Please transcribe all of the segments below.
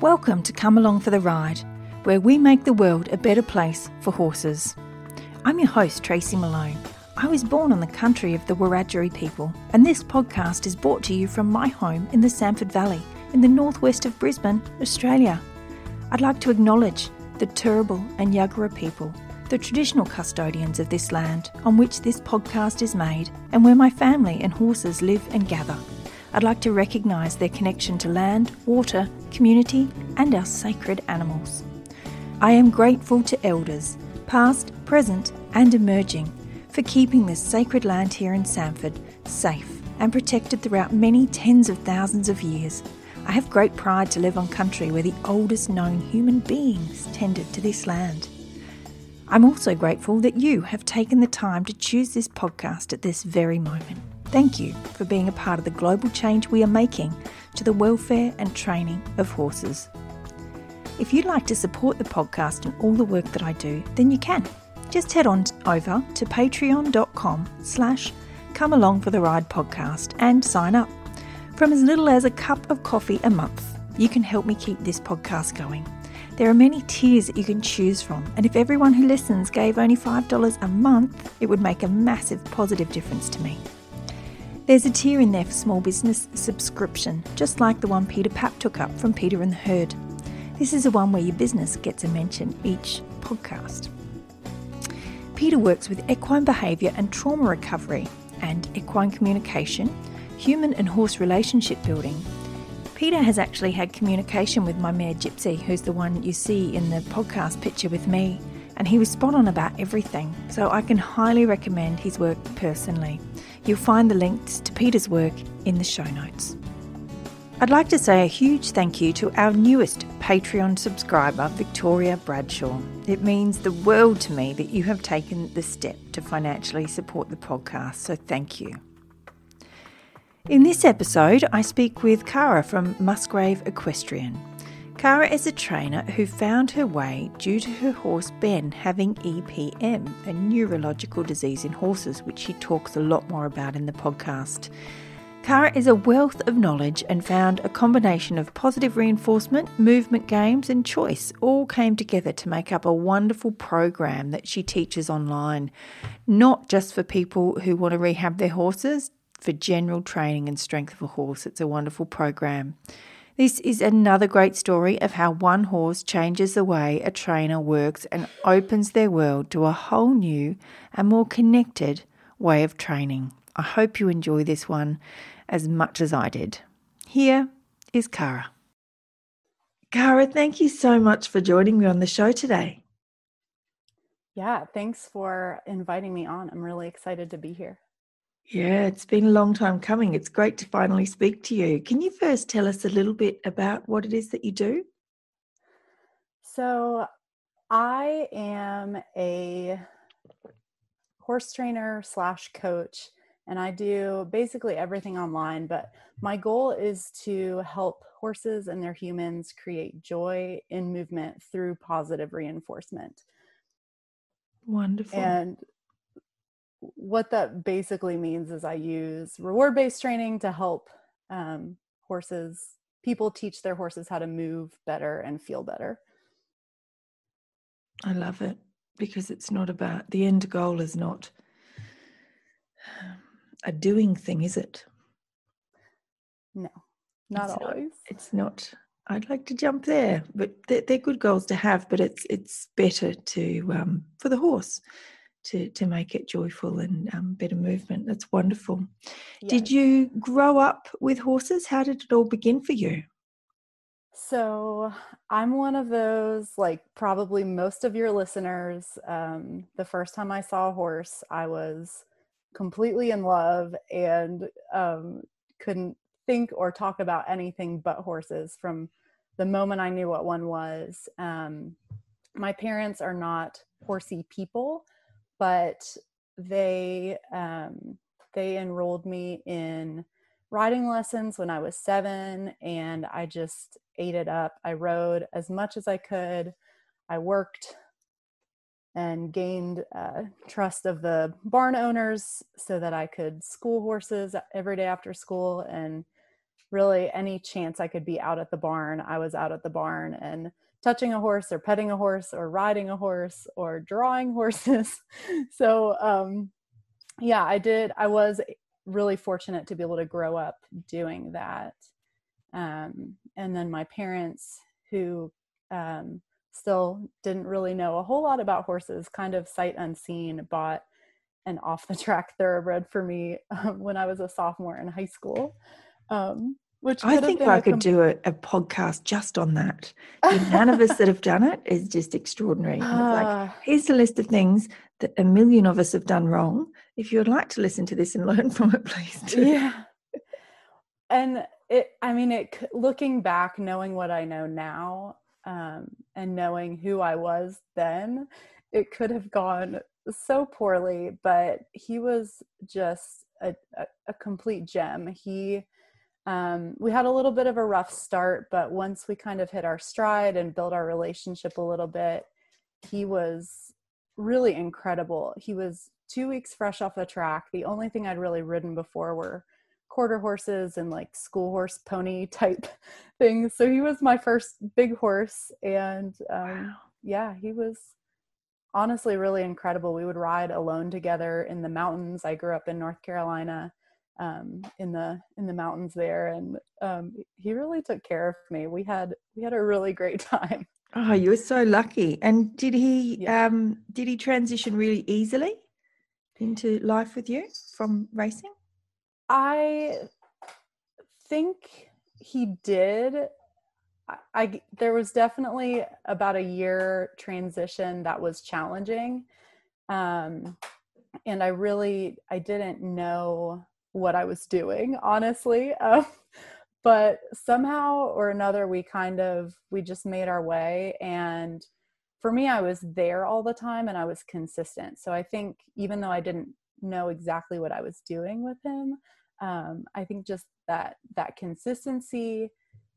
Welcome to Come Along for the Ride, where we make the world a better place for horses. I'm your host, Tracy Malone. I was born on the country of the Wiradjuri people, and this podcast is brought to you from my home in the Samford Valley, in the northwest of Brisbane, Australia. I'd like to acknowledge the Turrbal and Yagara people, the traditional custodians of this land on which this podcast is made, and where my family and horses live and gather. I'd like to recognise their connection to land, water, community, and our sacred animals. I am grateful to elders, past, present, and emerging, for keeping this sacred land here in Samford safe and protected throughout many tens of thousands of years. I have great pride to live on country where the oldest known human beings tended to this land. I'm also grateful that you have taken the time to choose this podcast at this very moment. Thank you for being a part of the global change we are making to the welfare and training of horses. If you'd like to support the podcast and all the work that I do, then you can. Just head on over to patreon.com slash come along for the ride podcast and sign up. From as little as a cup of coffee a month, you can help me keep this podcast going. There are many tiers that you can choose from, and if everyone who listens gave only $5 a month, it would make a massive positive difference to me. There's a tier in there for small business subscription, just like the one Peter Papp took up from Peter and the Herd. This is the one where your business gets a mention each podcast. Peter works with equine behaviour and trauma recovery and equine communication, human and horse relationship building. Peter has actually had communication with my mare Gypsy, who's the one you see in the podcast picture with me, and he was spot on about everything, so I can highly recommend his work personally. You'll find the links to Peter's work in the show notes. I'd like to say a huge thank you to our newest Patreon subscriber, Victoria Bradshaw. It means the world to me that you have taken the step to financially support the podcast, so thank you. In this episode, I speak with Cara from Musgrave Equestrian. Cara is a trainer who found her way due to her horse Ben having EPM, a neurological disease in horses, which she talks a lot more about in the podcast. Cara is a wealth of knowledge and found a combination of positive reinforcement, movement games, and choice all came together to make up a wonderful program that she teaches online, not just for people who want to rehab their horses, for general training and strength of a horse. It's a wonderful program. This is another great story of how one horse changes the way a trainer works and opens their world to a whole new and more connected way of training. I hope you enjoy this one as much as I did. Here is Cara. Cara, thank you so much for joining me on the show today. Yeah, thanks for inviting me on. I'm really excited to be here. Yeah, it's been a long time coming. It's great to finally speak to you. Can you first tell us a little bit about what it is that you do? So, I am a horse trainer slash coach, and I do basically everything online. But my goal is to help horses and their humans create joy in movement through positive reinforcement. Wonderful. And what that basically means is I use reward based training to help um, horses, people teach their horses how to move better and feel better. I love it because it's not about the end goal, is not a doing thing, is it? No, not it's always. Not, it's not. I'd like to jump there, but they're, they're, good goals to have. But it's it's better to um, for the horse to to make it joyful and um, better movement. That's wonderful. Yes. Did you grow up with horses? How did it all begin for you? So I'm one of those, like probably most of your listeners. Um, the first time I saw a horse, I was completely in love and um, couldn't think or talk about anything but horses from the moment I knew what one was. Um, my parents are not horsey people but they um, they enrolled me in riding lessons when I was seven, and I just ate it up. I rode as much as I could. I worked and gained uh, trust of the barn owners so that I could school horses every day after school and really any chance I could be out at the barn, I was out at the barn and touching a horse or petting a horse or riding a horse or drawing horses. so, um, yeah, I did. I was really fortunate to be able to grow up doing that. Um, and then my parents, who um, still didn't really know a whole lot about horses, kind of sight unseen, bought an off the track thoroughbred for me um, when I was a sophomore in high school. Um, which I think I could do a, a, podcast just on that. None of us that have done it is just extraordinary. Like, ah. here's a list of things that a million of us have done wrong. If you'd like to listen to this and learn from it, please do. Yeah. And it, I mean, it, looking back, knowing what I know now, um, and knowing who I was then, it could have gone so poorly, but he was just a, a, a complete gem. He, um, we had a little bit of a rough start, but once we kind of hit our stride and built our relationship a little bit, he was really incredible. He was two weeks fresh off the track. The only thing I'd really ridden before were quarter horses and like school horse pony type things. So he was my first big horse. And um, wow. yeah, he was honestly really incredible. We would ride alone together in the mountains. I grew up in North Carolina um, in the in the mountains there, and um, he really took care of me. We had we had a really great time. Oh, you were so lucky. And did he yeah. um, did he transition really easily into life with you from racing? I think he did. I, I there was definitely about a year transition that was challenging. Um, and I really I didn't know what I was doing, honestly. Um, but somehow or another, we kind of we just made our way. And for me, I was there all the time and I was consistent. So I think even though I didn't know exactly what I was doing with him, um, I think just that that consistency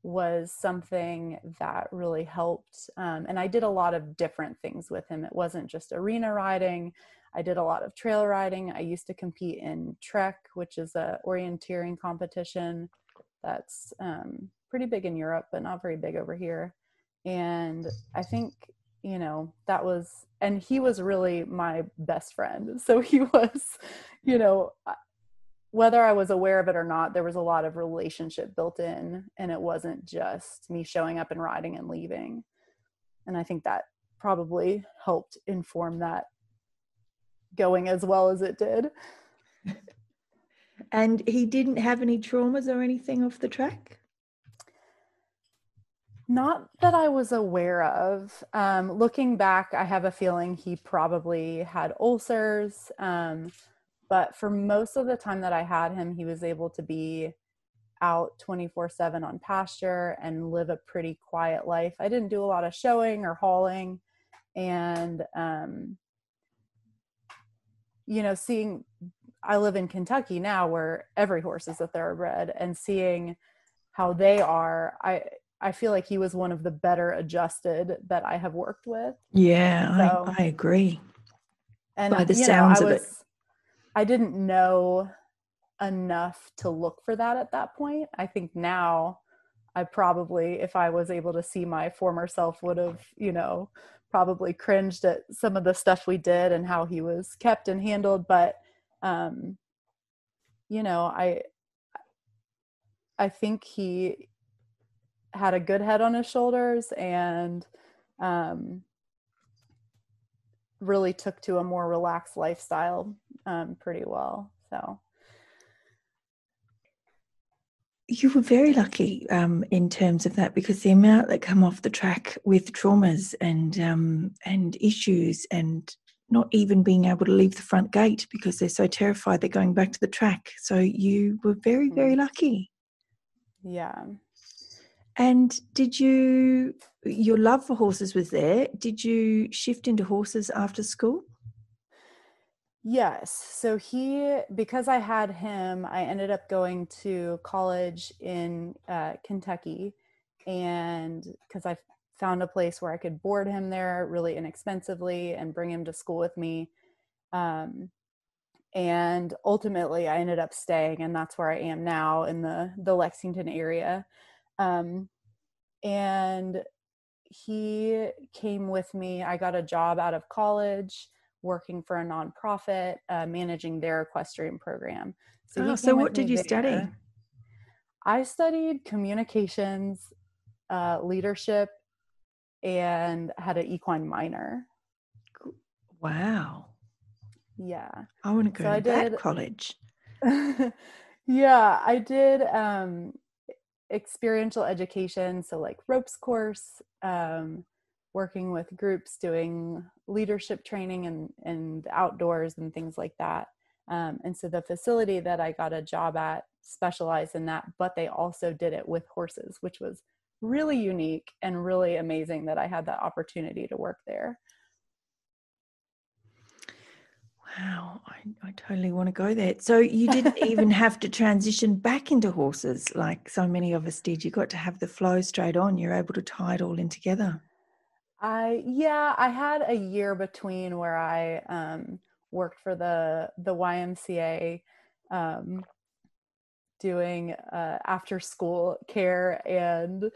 was something that really helped. Um, and I did a lot of different things with him. It wasn't just arena riding. I did a lot of trail riding. I used to compete in TREC, which is a orienteering competition that's um, pretty big in Europe, but not very big over here. And I think, you know, that was, and he was really my best friend. So he was, you know, whether I was aware of it or not, there was a lot of relationship built in, and it wasn't just me showing up and riding and leaving. And I think that probably helped inform that going as well as it did. and he didn't have any traumas or anything off the track? Not that I was aware of. Um, looking back, I have a feeling he probably had ulcers. Um, but for most of the time that I had him, he was able to be out 24 7 on pasture and live a pretty quiet life. I didn't do a lot of showing or hauling. And um, you know, seeing I live in Kentucky now where every horse is a thoroughbred and seeing how they are, I I feel like he was one of the better adjusted that I have worked with. Yeah, so, I, I, agree. And by the sounds know, I of was, it. I didn't know enough to look for that at that point. I think now I probably, if I was able to see my former self, would have, you know, probably cringed at some of the stuff we did and how he was kept and handled but um you know i i think he had a good head on his shoulders and um really took to a more relaxed lifestyle um pretty well so you were very lucky um, in terms of that because the amount that come off the track with traumas and um, and issues and not even being able to leave the front gate because they're so terrified they're going back to the track. So you were very very mm. lucky. Yeah. And did you your love for horses was there? Did you shift into horses after school? Yes. So he, because I had him, I ended up going to college in uh, Kentucky. And because I found a place where I could board him there really inexpensively and bring him to school with me. Um, and ultimately I ended up staying, and that's where I am now in the the Lexington area. Um, and he came with me. I got a job out of college working for a nonprofit, uh, managing their equestrian program. So, oh, so what did you there. study? I studied communications, uh, leadership, and had an equine minor. Wow. Yeah. I want to go so to I that did, college. yeah, I did um, experiential education, so like ropes course, um, working with groups, doing leadership training and and outdoors and things like that. Um, and so the facility that I got a job at specialized in that, but they also did it with horses, which was really unique and really amazing that I had that opportunity to work there. Wow, I, I totally want to go there. So you didn't even have to transition back into horses like so many of us did. You got to have the flow straight on. You're able to tie it all in together. I yeah, I had a year between where I um, worked for the the YMCA um, doing uh, after school care and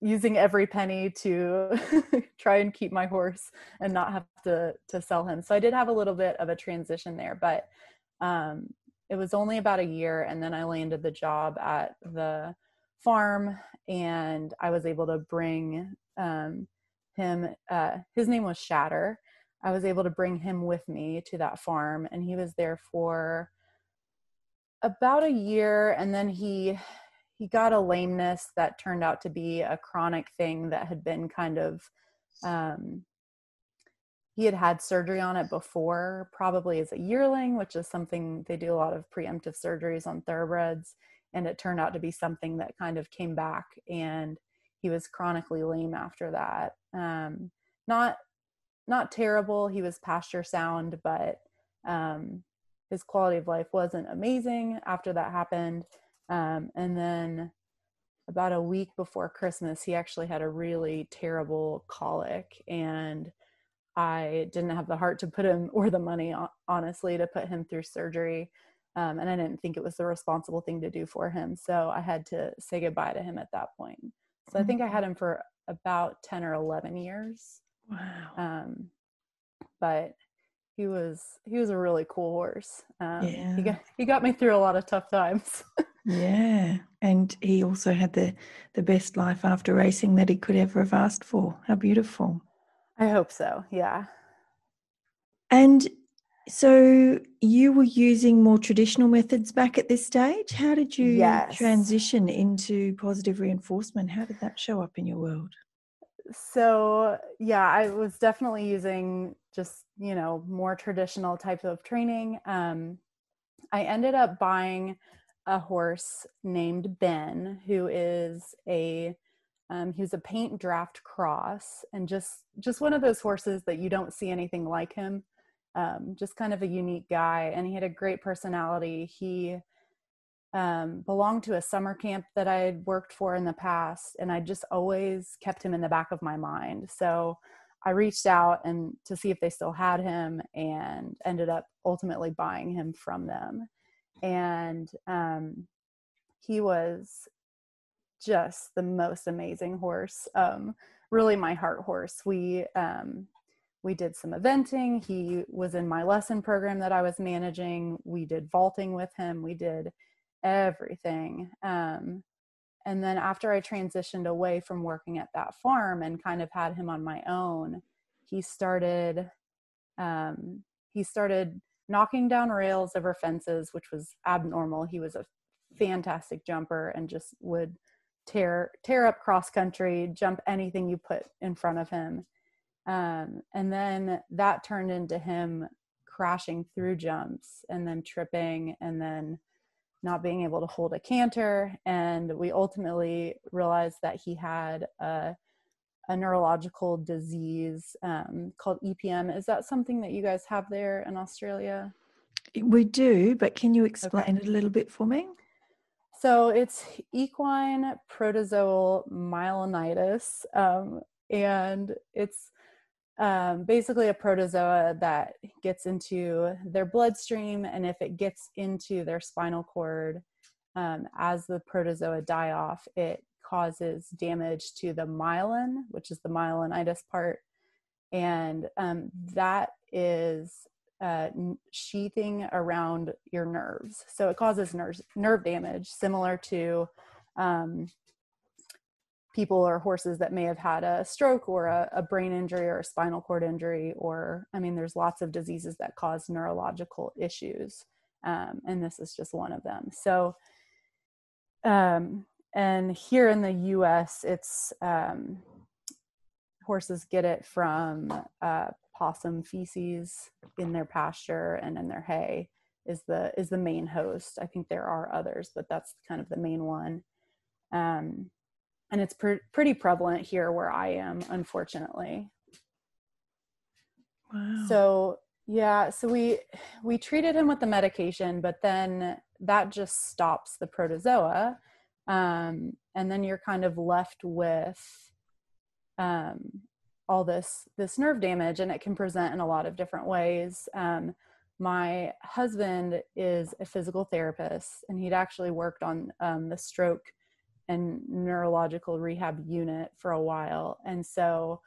using every penny to try and keep my horse and not have to to sell him. So I did have a little bit of a transition there, but um, it was only about a year, and then I landed the job at the farm, and I was able to bring um, him. Uh, his name was Shatter. I was able to bring him with me to that farm, and he was there for about a year, and then he he got a lameness that turned out to be a chronic thing that had been kind of um, he had had surgery on it before probably as a yearling which is something they do a lot of preemptive surgeries on thoroughbreds and it turned out to be something that kind of came back and he was chronically lame after that um, not not terrible he was pasture sound but um, his quality of life wasn't amazing after that happened um, and then about a week before Christmas, he actually had a really terrible colic. And I didn't have the heart to put him, or the money, honestly, to put him through surgery. Um, and I didn't think it was the responsible thing to do for him. So I had to say goodbye to him at that point. So I think I had him for about 10 or 11 years. Wow. Um, but he was he was a really cool horse. Um, yeah. He got he got me through a lot of tough times. yeah, and he also had the the best life after racing that he could ever have asked for. How beautiful! I hope so. Yeah. And so you were using more traditional methods back at this stage. How did you yes. transition into positive reinforcement? How did that show up in your world? So, yeah, I was definitely using just you know more traditional type of training um, i ended up buying a horse named ben who is a um, he was a paint draft cross and just just one of those horses that you don't see anything like him um, just kind of a unique guy and he had a great personality he um, belonged to a summer camp that i had worked for in the past and i just always kept him in the back of my mind so I reached out and to see if they still had him and ended up ultimately buying him from them. And um, he was just the most amazing horse. Um, really my heart horse. We um, we did some eventing. He was in my lesson program that I was managing. We did vaulting with him. We did everything. Um, and then after i transitioned away from working at that farm and kind of had him on my own he started um, he started knocking down rails over fences which was abnormal he was a fantastic jumper and just would tear tear up cross country jump anything you put in front of him um, and then that turned into him crashing through jumps and then tripping and then not being able to hold a canter. And we ultimately realized that he had a, a neurological disease um, called EPM. Is that something that you guys have there in Australia? We do, but can you explain okay. it a little bit for me? So it's equine protozoal myelonitis, um, and it's um, basically a protozoa that gets into their bloodstream, and if it gets into their spinal cord, um, as the protozoa die off, it causes damage to the myelin, which is the myelinitis part, and um, that is uh, sheathing around your nerves. So it causes nerves, nerve damage, similar to um, people or horses that may have had a stroke or a, a, brain injury or a spinal cord injury or i mean there's lots of diseases that cause neurological issues um, and this is just one of them. So um, and here in the us it's um, horses get it from uh, possum feces in their pasture and in their hay is the is the main host. I think there are others but that's kind of the main one. Um, and it's pr- pretty prevalent here where I am, unfortunately. Wow. So yeah, so we we treated him with the medication, but then that just stops the protozoa, um, and then you're kind of left with um, all this this nerve damage, and it can present in a lot of different ways. Um, my husband is a physical therapist, and he'd actually worked on um, the stroke and neurological rehab unit for a while. And so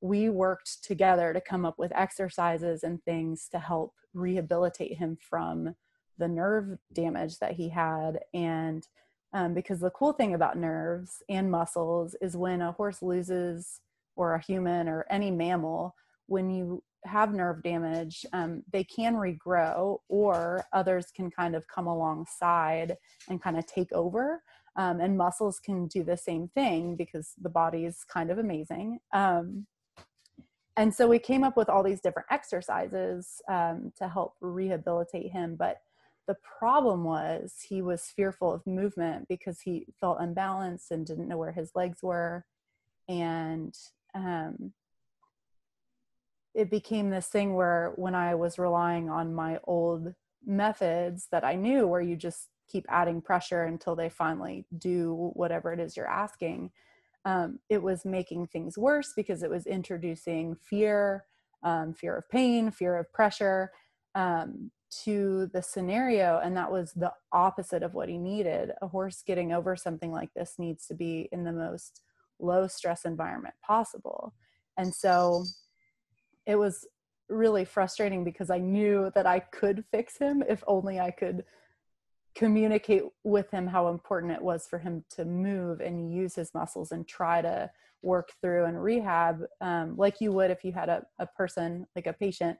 we worked together to come up with exercises and things to help rehabilitate him from the nerve damage that he had. And um, because the cool thing about nerves and muscles is when a horse loses, or a human, or any mammal, when you have nerve damage, um, they can regrow, or others can kind of come alongside and kind of take over. Um, and muscles can do the same thing because the body is kind of amazing. Um, and so we came up with all these different exercises um, to help rehabilitate him. But the problem was he was fearful of movement because he felt unbalanced and didn't know where his legs were. And um, it became this thing where when I was relying on my old methods that I knew, where you just keep adding pressure until they finally do whatever it is you're asking. Um, it was making things worse because it was introducing fear, um, fear of pain, fear of pressure um, to the scenario. And that was the opposite of what he needed. A horse getting over something like this needs to be in the most low stress environment possible. And so it was really frustrating because I knew that I could fix him if only I could communicate with him how important it was for him to move and use his muscles and try to work through and rehab um, like you would if you had a, a person like a patient.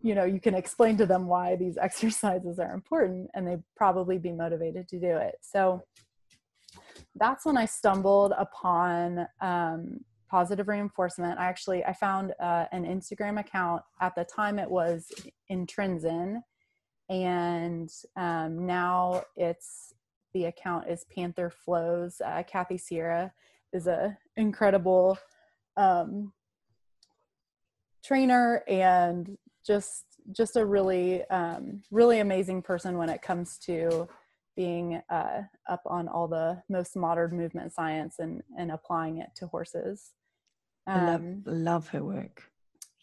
You know you can explain to them why these exercises are important and they'd probably be motivated to do it. So that's when i stumbled upon um, positive reinforcement. I actually i found uh, an instagram account. At the time it was Intrinzen and um, now it's the account is Panther Flows. Uh, Kathy Sierra is a incredible um, trainer and just just a really um, really amazing person when it comes to being uh, up on all the most modern movement science and and applying it to horses. Um, I love, um, love her work.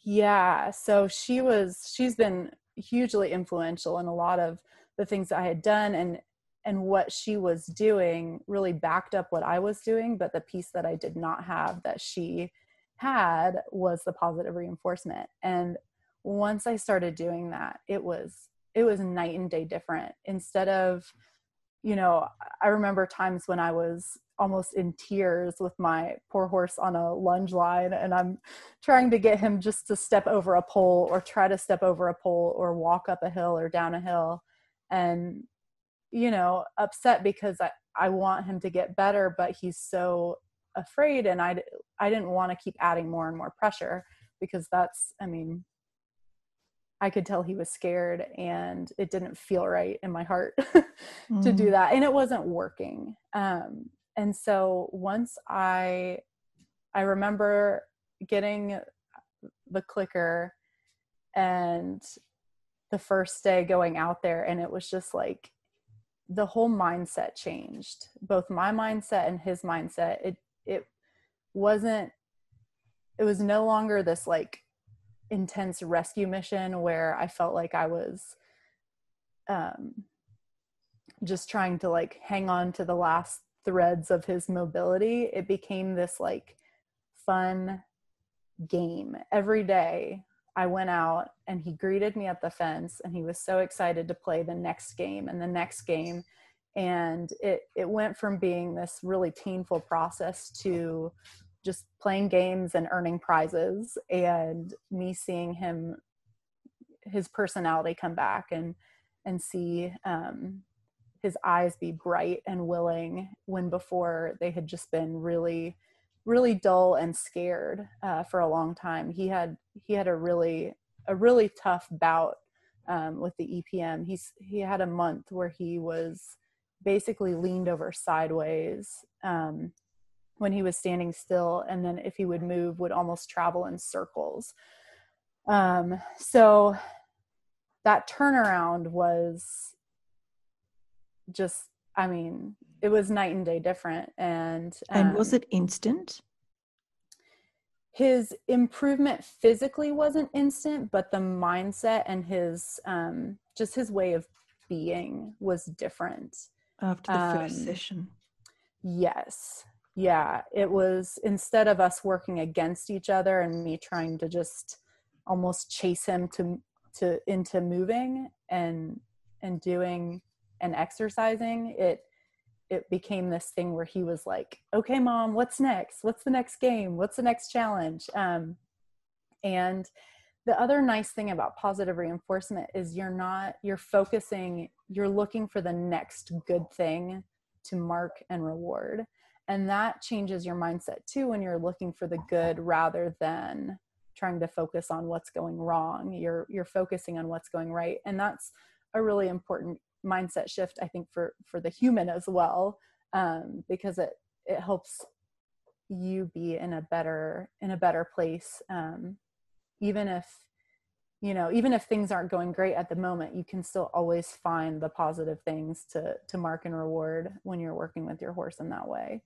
Yeah, so she was she's been hugely influential in a lot of the things I had done and and what she was doing really backed up what I was doing but the piece that I did not have that she had was the positive reinforcement. And once I started doing that it was it was night and day different. Instead of you know I remember times when I was almost in tears with my poor horse on a lunge line and i'm trying to get him just to step over a pole or try to step over a pole or walk up a hill or down a hill and you know upset because i i want him to get better but he's so afraid and i i didn't want to keep adding more and more pressure because that's i mean I could tell he was scared and it didn't feel right in my heart to mm. do that. And it wasn't working. Um, and so once i i remember getting the clicker and the first day going out there and it was just like the whole mindset changed both my mindset and his mindset. It it wasn't it was no longer this like intense rescue mission where I felt like I was um, just trying to like hang on to the last threads of his mobility. It became this like fun game every day. I went out and he greeted me at the fence and he was so excited to play the next game and the next game and it it went from being this really painful process to just playing games and earning prizes and me seeing him his personality come back and and see um, his eyes be bright and willing when before they had just been really really dull and scared uh, for a long time. He had he had a really a really tough bout um, with the epm he's he had a month where he was basically leaned over sideways um, when he was standing still and then if he would move would almost travel in circles. Um, so that turnaround was just i mean it was night and day different and um, and was um, it instant? his improvement physically wasn't instant but the mindset and his um, just his way of being was different. After the um, first session. yes. Yeah. It was instead of us working against each other and me trying to just almost chase him to to into moving and and doing and exercising it it became this thing where he was like okay mom what's next? What's the next game? What's the next challenge? Um and the other nice thing about positive reinforcement is you're not you're focusing you're looking for the next good thing to mark and reward. And that changes your mindset too when you're looking for the good rather than trying to focus on what's going wrong. You're you're focusing on what's going right. And that's a really important mindset shift i think for for the human as well um, because it it helps you be in a better in a better place um, even if you know even if things aren't going great at the moment you can still always find the positive things to to mark and reward when you're working with your horse in that way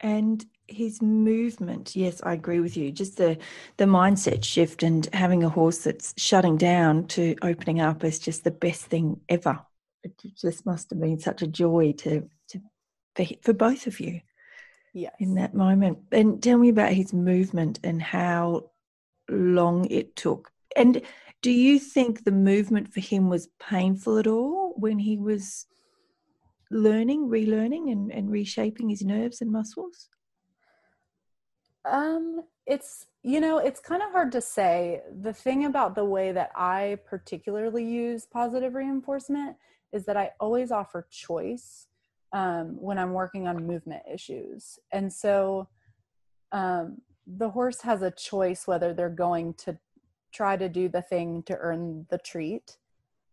and his movement yes i agree with you just the the mindset shift and having a horse that's shutting down to opening up is just the best thing ever it just must have been such a joy to to for, for both of you yes. in that moment and tell me about his movement and how long it took. And do you think the movement for him was painful at all when he was learning, relearning, and, and reshaping his nerves and muscles? Um, it's you know, it's kind of hard to say. The thing about the way that I particularly use positive reinforcement is that I always offer choice um, when I'm working on movement issues. And so um, the horse has a choice whether they're going to try to do the thing to earn the treat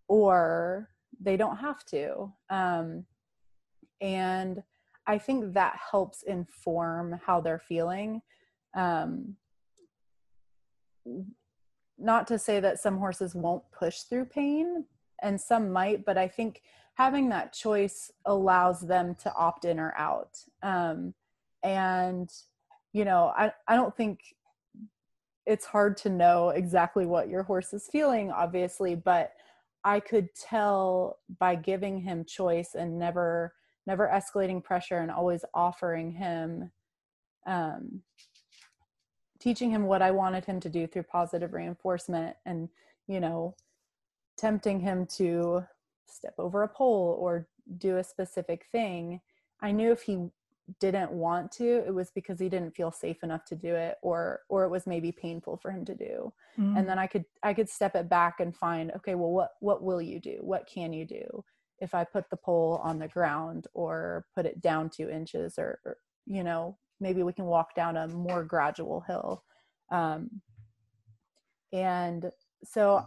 or they don't have to. Um, and I think that helps inform how they're feeling. Um, not to say that some horses won't push through pain and some might, but I think having that choice allows them to opt in or out. Um, and you know, I, I don't think it's hard to know exactly what your horse is feeling, obviously, but I could tell by giving him choice and never never escalating pressure and always offering him um, teaching him what I wanted him to do through positive reinforcement and you know tempting him to step over a pole or do a specific thing. I knew if he didn't want to it was because he didn't feel safe enough to do it or or it was maybe painful for him to do. Mm. and then i could i could step it back and find okay well what what will you do? What can you do if i put the pole on the ground or put it down two inches or, or you know maybe we can walk down a more gradual hill. Um, and so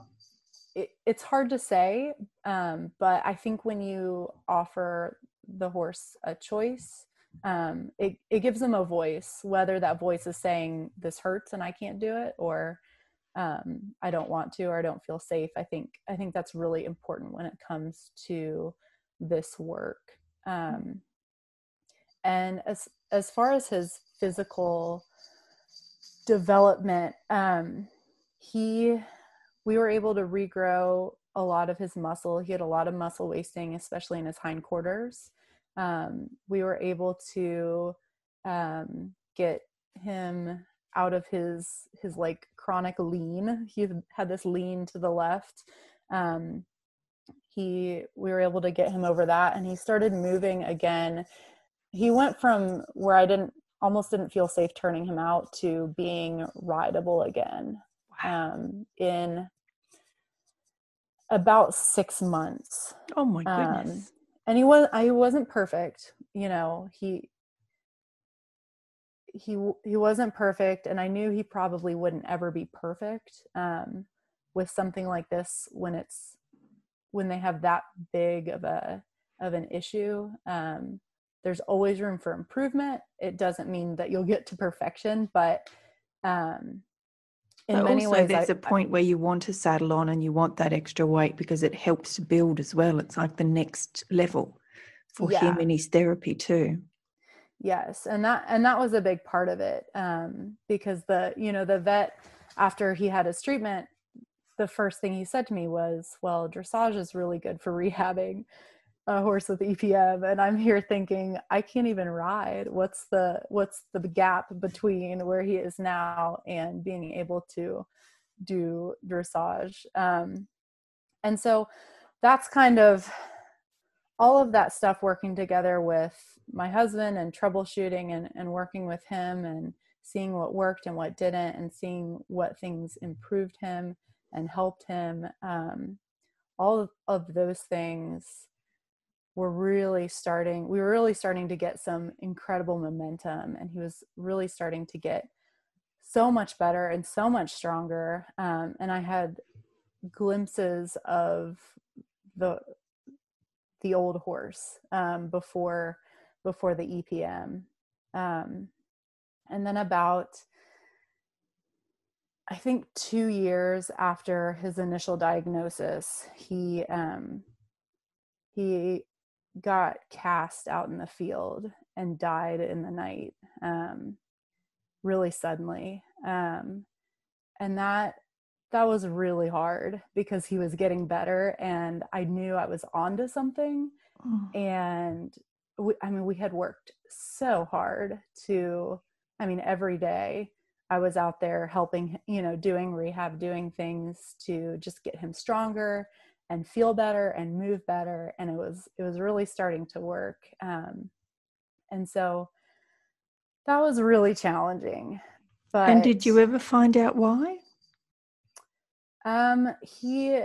it, it's hard to say um, but i think when you offer the horse a choice um, it, it gives them a voice, whether that voice is saying this hurts and I can't do it, or um, I don't want to, or I don't feel safe. I think I think that's really important when it comes to this work. Um, and as as far as his physical development um he we were able to regrow a lot of his muscle he had a lot of muscle wasting especially in his hindquarters um, we were able to um, get him out of his his like chronic lean. He had this lean to the left. Um, he we were able to get him over that and he started moving again. He went from where i didn't almost didn't feel safe turning him out to being rideable again um, in about six months. Oh my goodness. um, and he was i wasn't perfect you know he he he wasn't perfect and i knew he probably wouldn't ever be perfect um, with something like this when it's when they have that big of a of an issue um, there's always room for improvement. It doesn't mean that you'll get to perfection but um, in but many also, ways there's I, a point where you want to saddle on and you want that extra weight because it helps to build as well. It's like the next level for yeah. him in his therapy too yes and that and that was a big part of it um, because the you know the vet after he had his treatment the first thing he said to me was, Well, dressage is really good for rehabbing a horse with EPM. And I'm here thinking, I can't even ride. What's the what's the gap between where he is now and being able to do dressage? Um, and so that's kind of all of that stuff working together with my husband and troubleshooting and, and working with him and seeing what worked and what didn't and seeing what things improved him and helped him um, all of, those things were really starting we were really starting to get some incredible momentum and he was really starting to get so much better and so much stronger um, and i had glimpses of the the old horse um, before before the epm um, and then about I think two years after his initial diagnosis, he um, he got cast out in the field and died in the night, um, really suddenly, um, and that that was really hard because he was getting better, and I knew I was onto something, oh. and we, I mean we had worked so hard to, I mean every day I was out there helping, you know, doing rehab, doing things to just get him stronger and feel better and move better. And it was it was really starting to work. Um, and so that was really challenging. But and did you ever find out why? Um, he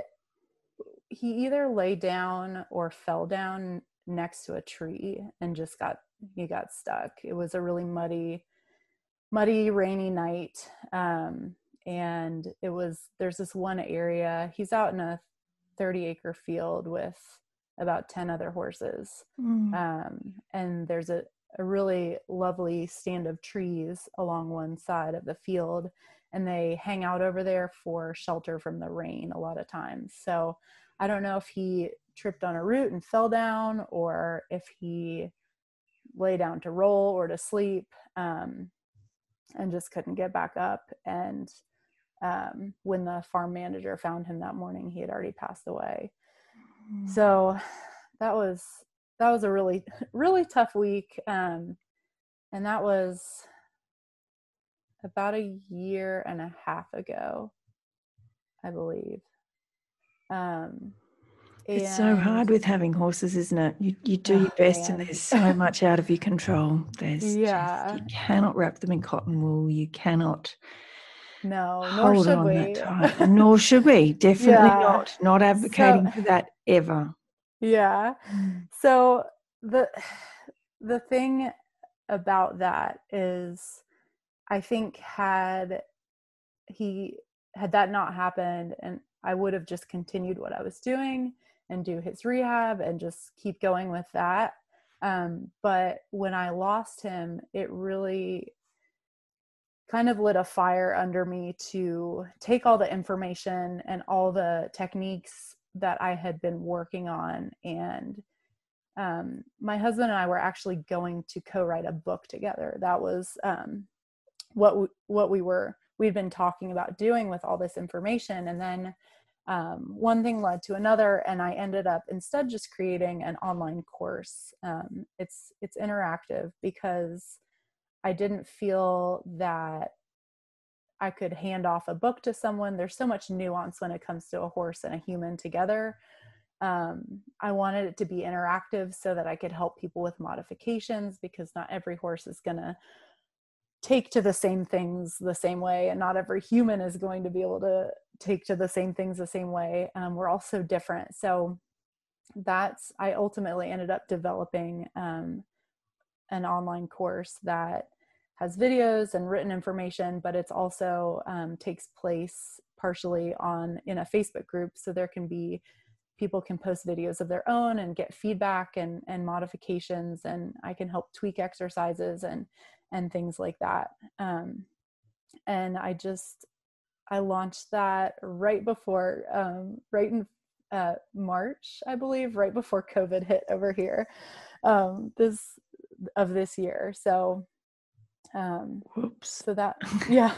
he either lay down or fell down next to a tree and just got he got stuck. It was a really muddy muddy, rainy night. Um, and it was, there's this one area, he's out in a 30 acre field with about 10 other horses. Mm. Um, and there's a, a really lovely stand of trees along one side of the field and they hang out over there for shelter from the rain a lot of times. So I don't know if he tripped on a root and fell down or if he lay down to roll or to sleep. Um, and just couldn't get back up. And um, when the farm manager found him that morning, he had already passed away. So that was that was a really really tough week, um, and that was about a year and a half ago, I believe. Um, it's so hard with having horses, isn't it? You you do your best, and there's so much out of your control. There's yeah, just, you cannot wrap them in cotton wool. You cannot. No, nor hold should on we. That tight. nor should we. Definitely yeah. not. Not advocating so, for that ever. Yeah. Mm. So the the thing about that is, I think had he had that not happened, and I would have just continued what I was doing and do his rehab and just keep going with that. Um, but when I lost him, it really kind of lit a fire under me to take all the information and all the techniques that I had been working on. And um, my husband and I were actually going to co write a book together. That was um, what we, what we were we'd been talking about doing with all this information and then um, one thing led to another and i ended up instead just creating an online course. Um, it's it's interactive because i didn't feel that i could hand off a book to someone. There's so much nuance when it comes to a horse and a human together. Um, i wanted it to be interactive so that i could help people with modifications because not every horse is going to take to the same things the same way and not every human is going to be able to take to the same things the same way um, we're all so different. So that's i ultimately ended up developing um, an online course that has videos and written information but it's also um, takes place partially on in a facebook group so there can be people can post videos of their own and get feedback and and modifications and i can help tweak exercises and and things like that um, and i just I launched that right before, um, right in uh, March, I believe, right before COVID hit over here, um, this of this year. So, um, whoops. So that, yeah.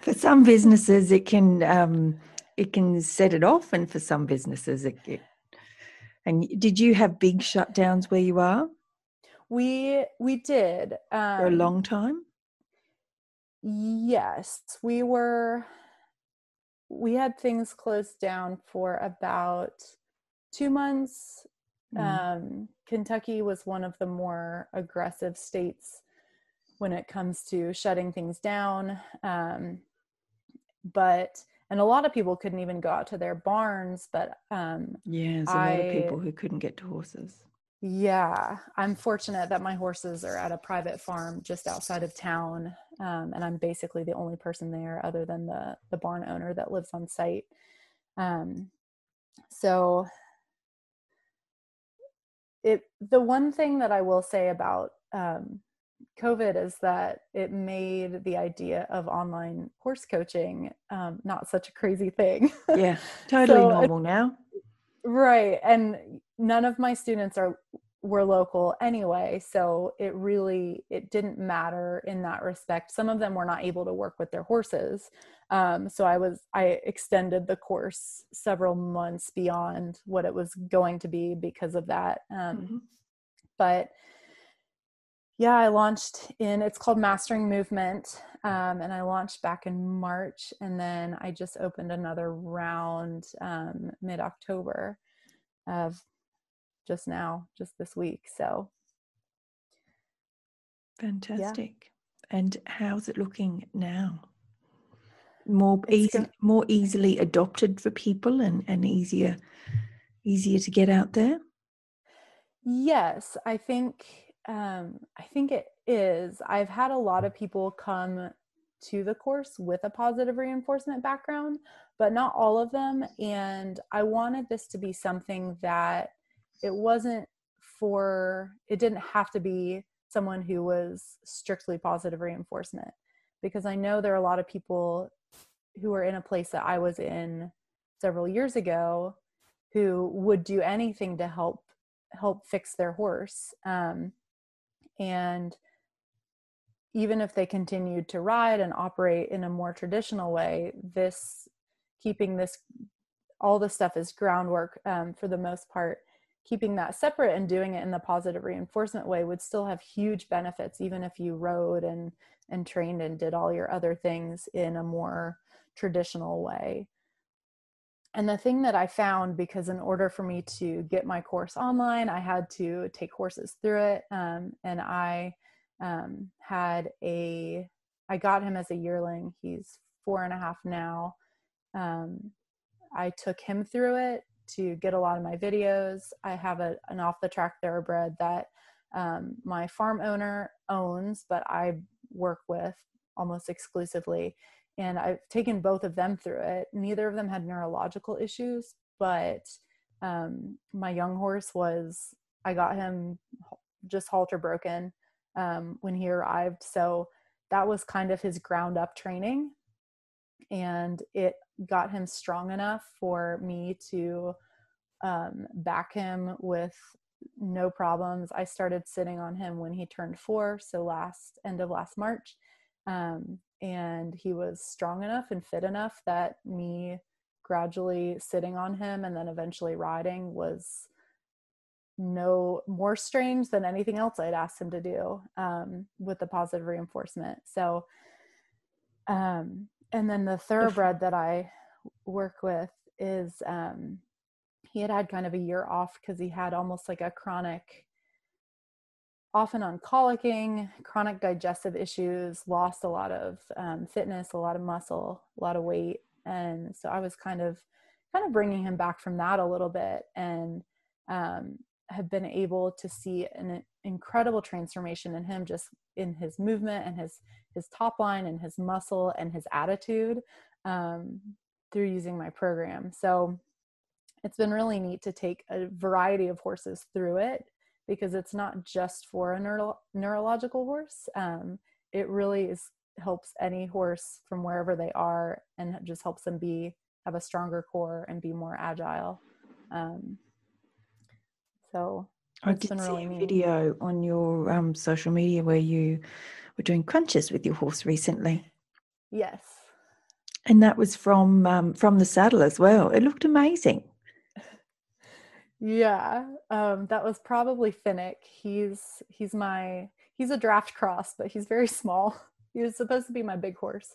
for some businesses, it can um, it can set it off, and for some businesses, it, it. And did you have big shutdowns where you are? We we did um, for a long time. Yes, we were we had things closed down for about 2 months. Mm. Um, Kentucky was one of the more aggressive states when it comes to shutting things down. Um, but and a lot of people couldn't even go out to their barns but um yeah there's a I, lot of people who couldn't get to horses yeah, I'm fortunate that my horses are at a private farm just outside of town, um, and I'm basically the only person there other than the the barn owner that lives on site. Um, so, it the one thing that I will say about um, COVID is that it made the idea of online horse coaching um, not such a crazy thing. yeah, totally so normal now. Right, and none of my students are were local anyway so it really it didn't matter in that respect some of them were not able to work with their horses um, so i was i extended the course several months beyond what it was going to be because of that um, mm-hmm. but yeah i launched in it's called mastering movement um, and i launched back in march and then i just opened another round um, mid-october of just now, just this week. So fantastic. Yeah. And how's it looking now? More easy, more easily adopted for people and, and easier easier to get out there? Yes, I think um, I think it is. I've had a lot of people come to the course with a positive reinforcement background, but not all of them. And I wanted this to be something that it wasn't for it didn't have to be someone who was strictly positive reinforcement. Because i know there are a lot of people who are in a place that i was in several years ago who would do anything to help help fix their horse um, and even if they continued to ride and operate in a more traditional way this keeping this all the stuff is groundwork um, for the most part keeping that separate and doing it in the positive reinforcement way would still have huge benefits even if you rode and and trained and did all your other things in a more traditional way. And the thing that i found because in order for me to get my course online i had to take courses through it um, and i um, had a i got him as a yearling. He's four and a half now. Um, i took him through it to get a lot of my videos. I have a, an off the track thoroughbred that um, my farm owner owns, but I work with almost exclusively. And I've taken both of them through it. Neither of them had neurological issues, but um, my young horse was, I got him just halter broken um, when he arrived. So that was kind of his ground up training. And it got him strong enough for me to um, back him with no problems. I started sitting on him when he turned four, so last end of last March. Um, and he was strong enough and fit enough that me gradually sitting on him and then eventually riding was no more strange than anything else I'd asked him to do um, with the positive reinforcement. So, um, and then the thoroughbred that I work with is um, he had had kind of a year off because he had almost like a chronic often on colicking, chronic digestive issues, lost a lot of um, fitness, a lot of muscle, a lot of weight, and so I was kind of kind of bringing him back from that a little bit, and um, have been able to see an incredible transformation in him, just in his movement and his his top line and his muscle and his attitude um, through using my program. So it's been really neat to take a variety of horses through it because it's not just for a neuro- neurological horse. Um, it really is helps any horse from wherever they are and just helps them be have a stronger core and be more agile. Um, so I did really see a neat. video on your um, social media where you were doing crunches with your horse recently. Yes, and that was from um, from the saddle as well. It looked amazing. Yeah, um, that was probably Finnick. He's he's my he's a draft cross, but he's very small. He was supposed to be my big horse,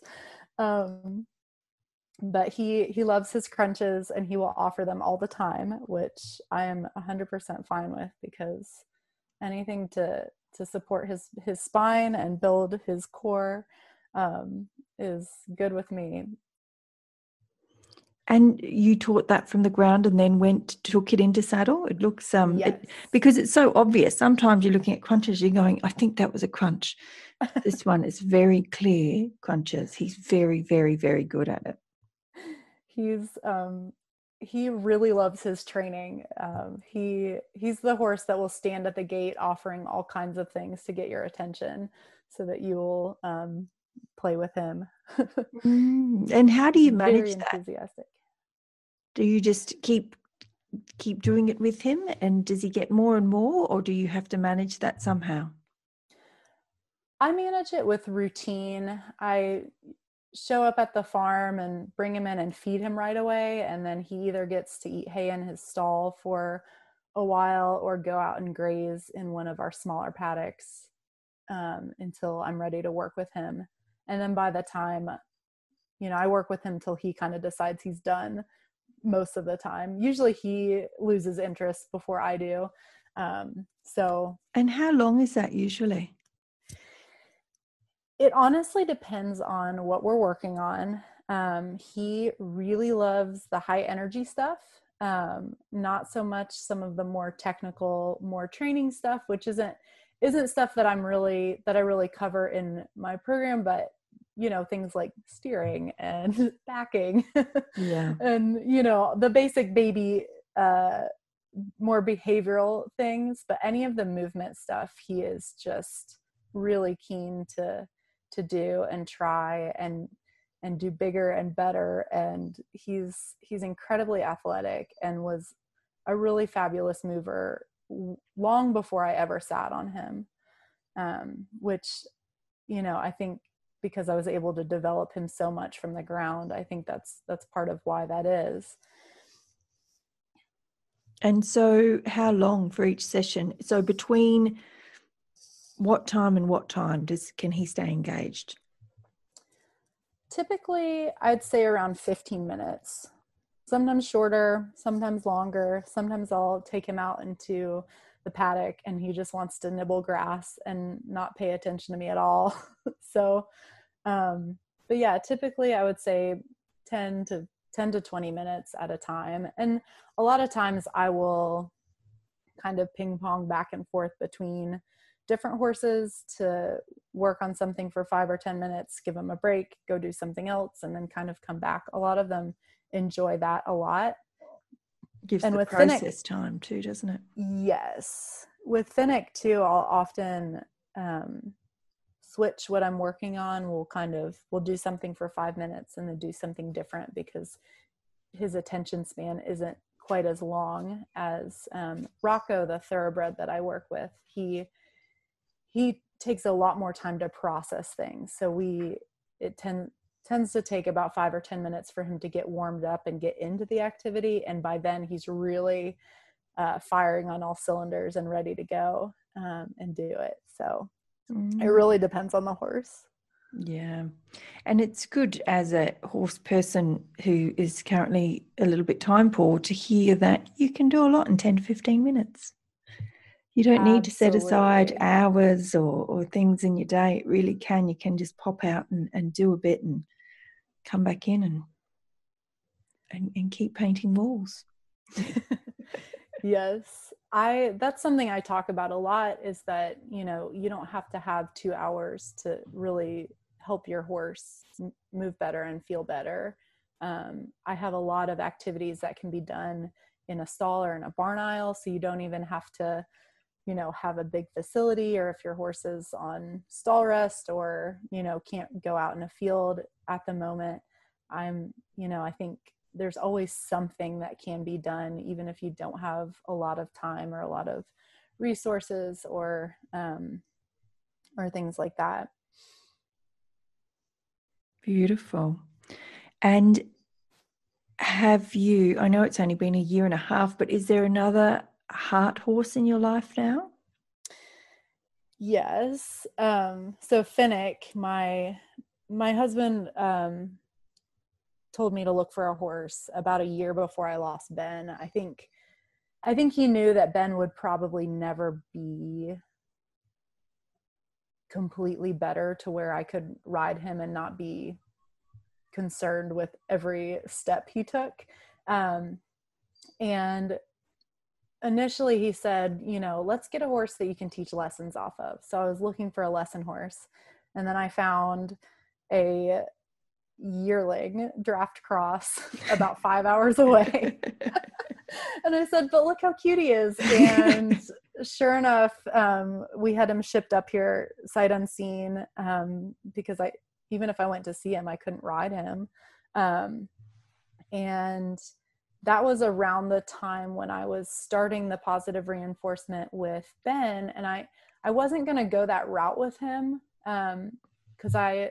um, but he he loves his crunches and he will offer them all the time, which I am hundred percent fine with because anything to to support his his spine and build his core um, is good with me. And you taught that from the ground and then went took it into saddle. It looks um yes. it, because it's so obvious. Sometimes you're looking at crunches, you're going, I think that was a crunch. this one is very clear crunches. He's very, very, very good at it. He's um he really loves his training. Um, he he's the horse that will stand at the gate offering all kinds of things to get your attention, so that you will um, play with him. mm, and how do you manage that? Do you just keep keep doing it with him and does he get more and more or do you have to manage that somehow? I manage it with routine. I show up at the farm and bring him in and feed him right away and then he either gets to eat hay in his stall for a while or go out and graze in one of our smaller paddocks um, until I'm ready to work with him. And then by the time you know i work with him till he kind of decides he's done most of the time. Usually he loses interest before i do um, so and how long is that usually it honestly depends on what we're working on um, he really loves the high energy stuff um, not so much some of the more technical more training stuff which isn't isn't stuff that I'm really that I really cover in my program, but you know things like steering and backing, yeah, and you know the basic baby uh, more behavioral things. But any of the movement stuff, he is just really keen to to do and try and and do bigger and better and he's he's incredibly athletic and was a really fabulous mover long before I ever sat on him, um, which, you know, I think because I was able to develop him so much from the ground, I think that's that's part of why that is. And so, how long for each session? So between what time and what time does can he stay engaged? Typically, I'd say around 15 minutes sometimes shorter, sometimes longer. Sometimes I'll take him out into the paddock and he just wants to nibble grass and not pay attention to me at all. so, um, but yeah, typically I would say 10 to 10 to 20 minutes at a time. And a lot of times I will kind of ping pong back and forth between different horses to work on something for five or 10 minutes, give them a break, go do something else, and then kind of come back. A lot of them enjoy that a lot. Gives and the with process Finnick, time too, doesn't it? Yes. With Finnick too, I'll often um, switch what I'm working on. We'll kind of we'll do something for five minutes and then do something different because his attention span isn't quite as long as um, Rocco, the thoroughbred that I work with. He he takes a lot more time to process things. So we it tend, tends to take about five or ten minutes for him to get warmed up and get into the activity, and by then he's really uh, firing on all cylinders and ready to go um, and do it. So mm. it really depends on the horse. Yeah. And it's good as a horse person who is currently a little bit time poor to hear that you can do a lot in 10 to 15 minutes. You don't Absolutely. need to set aside hours or, or things in your day. It really can. You can just pop out and, and do a bit and come back in and and, and keep painting walls. yes. I that's something I talk about a lot is that, you know, you don't have to have 2 hours to really help your horse move better and feel better. Um, I have a lot of activities that can be done in a stall or in a barn aisle, so you don't even have to, you know, have a big facility or if your horse is on stall rest or, you know, can't go out in a field at the moment. I'm, you know, I think there's always something that can be done, even if you don't have a lot of time or a lot of resources or, um, or things like that. Beautiful. And have you, I know it's only been a year and a half, but is there another heart horse in your life now? Yes. Um, so Finnick, my my husband um, told me to look for a horse about a year before I lost Ben. I think I think he knew that Ben would probably never be completely better to where I could ride him and not be concerned with every step he took. Um, and initially he said, you know, let's get a horse that you can teach lessons off of. So I was looking for a lesson horse. And then I found a yearling draft cross about five hours away. and I said, but look how cute he is. And sure enough, um, we had him shipped up here sight unseen um, because I, even if I went to see him, I couldn't ride him. Um, and that was around the time when I was starting the positive reinforcement with Ben. And I, I wasn't going to go that route with him because um, I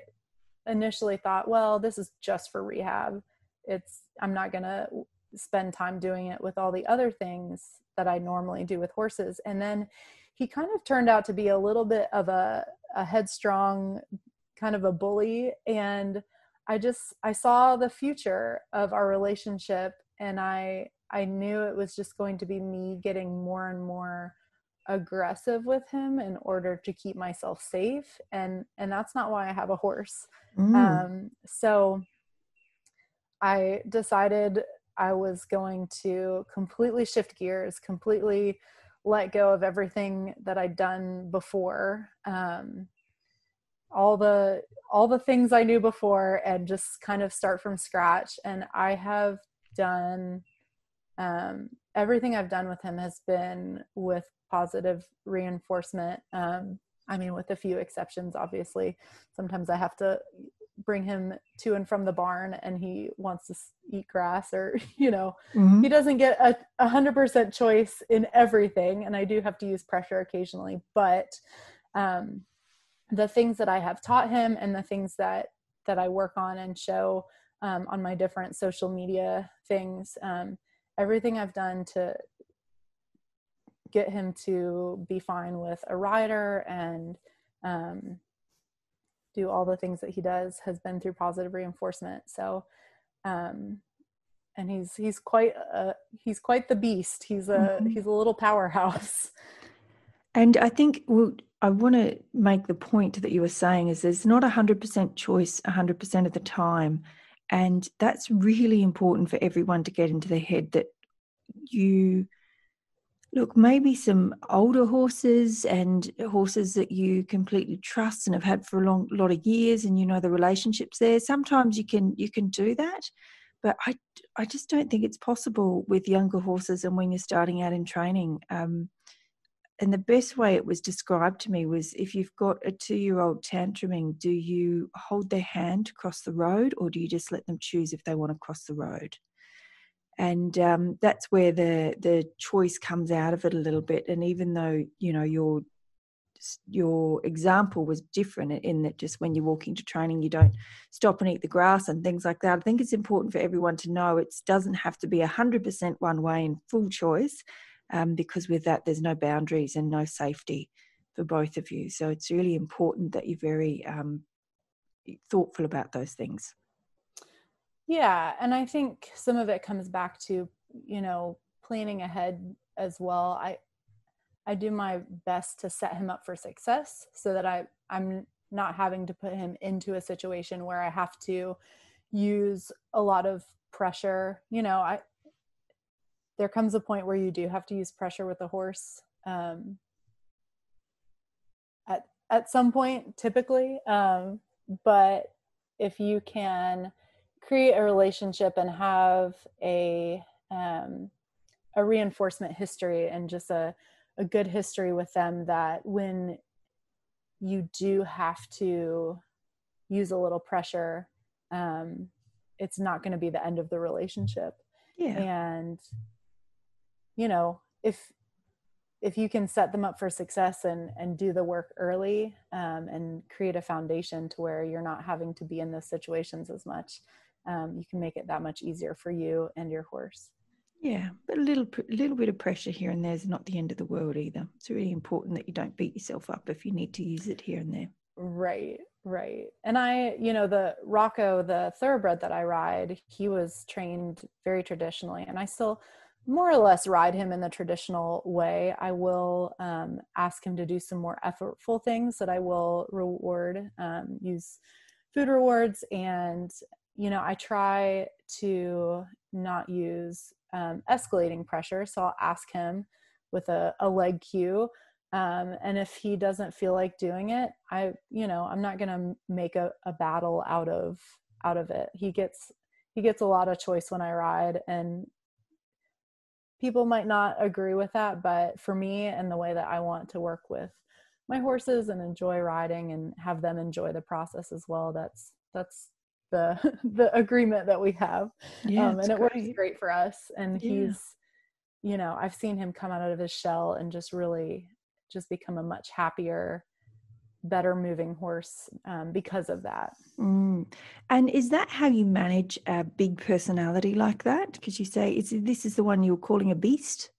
initially thought, well, this is just for rehab. It's, I'm not going to spend time doing it with all the other things that I normally do with horses. And then he kind of turned out to be a little bit of a, a headstrong, kind of a bully. And I just, I saw the future of our relationship and I, I knew it was just going to be me getting more and more aggressive with him in order to keep myself safe and and that's not why i have a horse mm. um so i decided I was going to completely shift gears, completely let go of everything that I'd done before. Um, all the all the things I knew before and just kind of start from scratch. And I have done um, everything I've done with him has been with positive reinforcement. Um, I mean, with a few exceptions, obviously. Sometimes I have to bring him to and from the barn and he wants to eat grass or you know mm-hmm. he doesn't get a, a hundred percent choice in everything and i do have to use pressure occasionally but um, the things that i have taught him and the things that that i work on and show um, on my different social media things um, everything i've done to get him to be fine with a rider and um, do all the things that he does has been through positive reinforcement. So, um, and he's he's quite a, he's quite the beast. He's a mm-hmm. he's a little powerhouse. And I think well, I want to make the point that you were saying is there's not a hundred percent choice a hundred percent of the time, and that's really important for everyone to get into their head that you Look, maybe some older horses and horses that you completely trust and have had for a long lot of years, and you know the relationships there. Sometimes you can you can do that, but I I just don't think it's possible with younger horses and when you're starting out in training. Um, and the best way it was described to me was if you've got a two year old tantruming, do you hold their hand to cross the road or do you just let them choose if they want to cross the road? and um, that's where the the choice comes out of it a little bit and even though you know you're your example was different in that just when you're walking to training you don't stop and eat the grass and things like that i think it's important for everyone to know it doesn't have to be 100% one way and full choice um, because with that there's no boundaries and no safety for both of you. So it's really important that you're very um, thoughtful about those things. Yeah and i think some of it comes back to you know planning ahead as well. I I do my best to set him up for success so that I I'm not having to put him into a situation where I have to use a lot of pressure. You know, I there comes a point where you do have to use pressure with a horse. Um, at at some point, typically, um, but if you can create a relationship and have a um, a reinforcement history and just a a good history with them that when you do have to use a little pressure um, it's not going to be the end of the relationship yeah and you know if if you can set them up for success and and do the work early um, and create a foundation to where you're not having to be in those situations as much um, you can make it that much easier for you and your horse yeah, but a little a little bit of pressure here and there is not the end of the world either. It's really important that you don't beat yourself up if you need to use it here and there. Right, right. And I, you know, the Rocco, the thoroughbred that I ride, he was trained very traditionally, and I still more or less ride him in the traditional way. I will um, ask him to do some more effortful things that I will reward, um, use food rewards, and you know, I try to not use um, escalating pressure. So I'll ask him with a, a leg cue. Um, and if he doesn't feel like doing it, I, you know, I'm not going to make a, a battle out of, out of it. He gets, he gets a lot of choice when I ride and people might not agree with that, but for me and the way that I want to work with my horses and enjoy riding and have them enjoy the process as well, that's, that's the the agreement that we have yeah, um, and it great. works great for us and yeah. he's you know i've seen him come out of his shell and just really just become a much happier better moving horse um, because of that mm. and is that how you manage a big personality like that because you say is this is the one you're calling a beast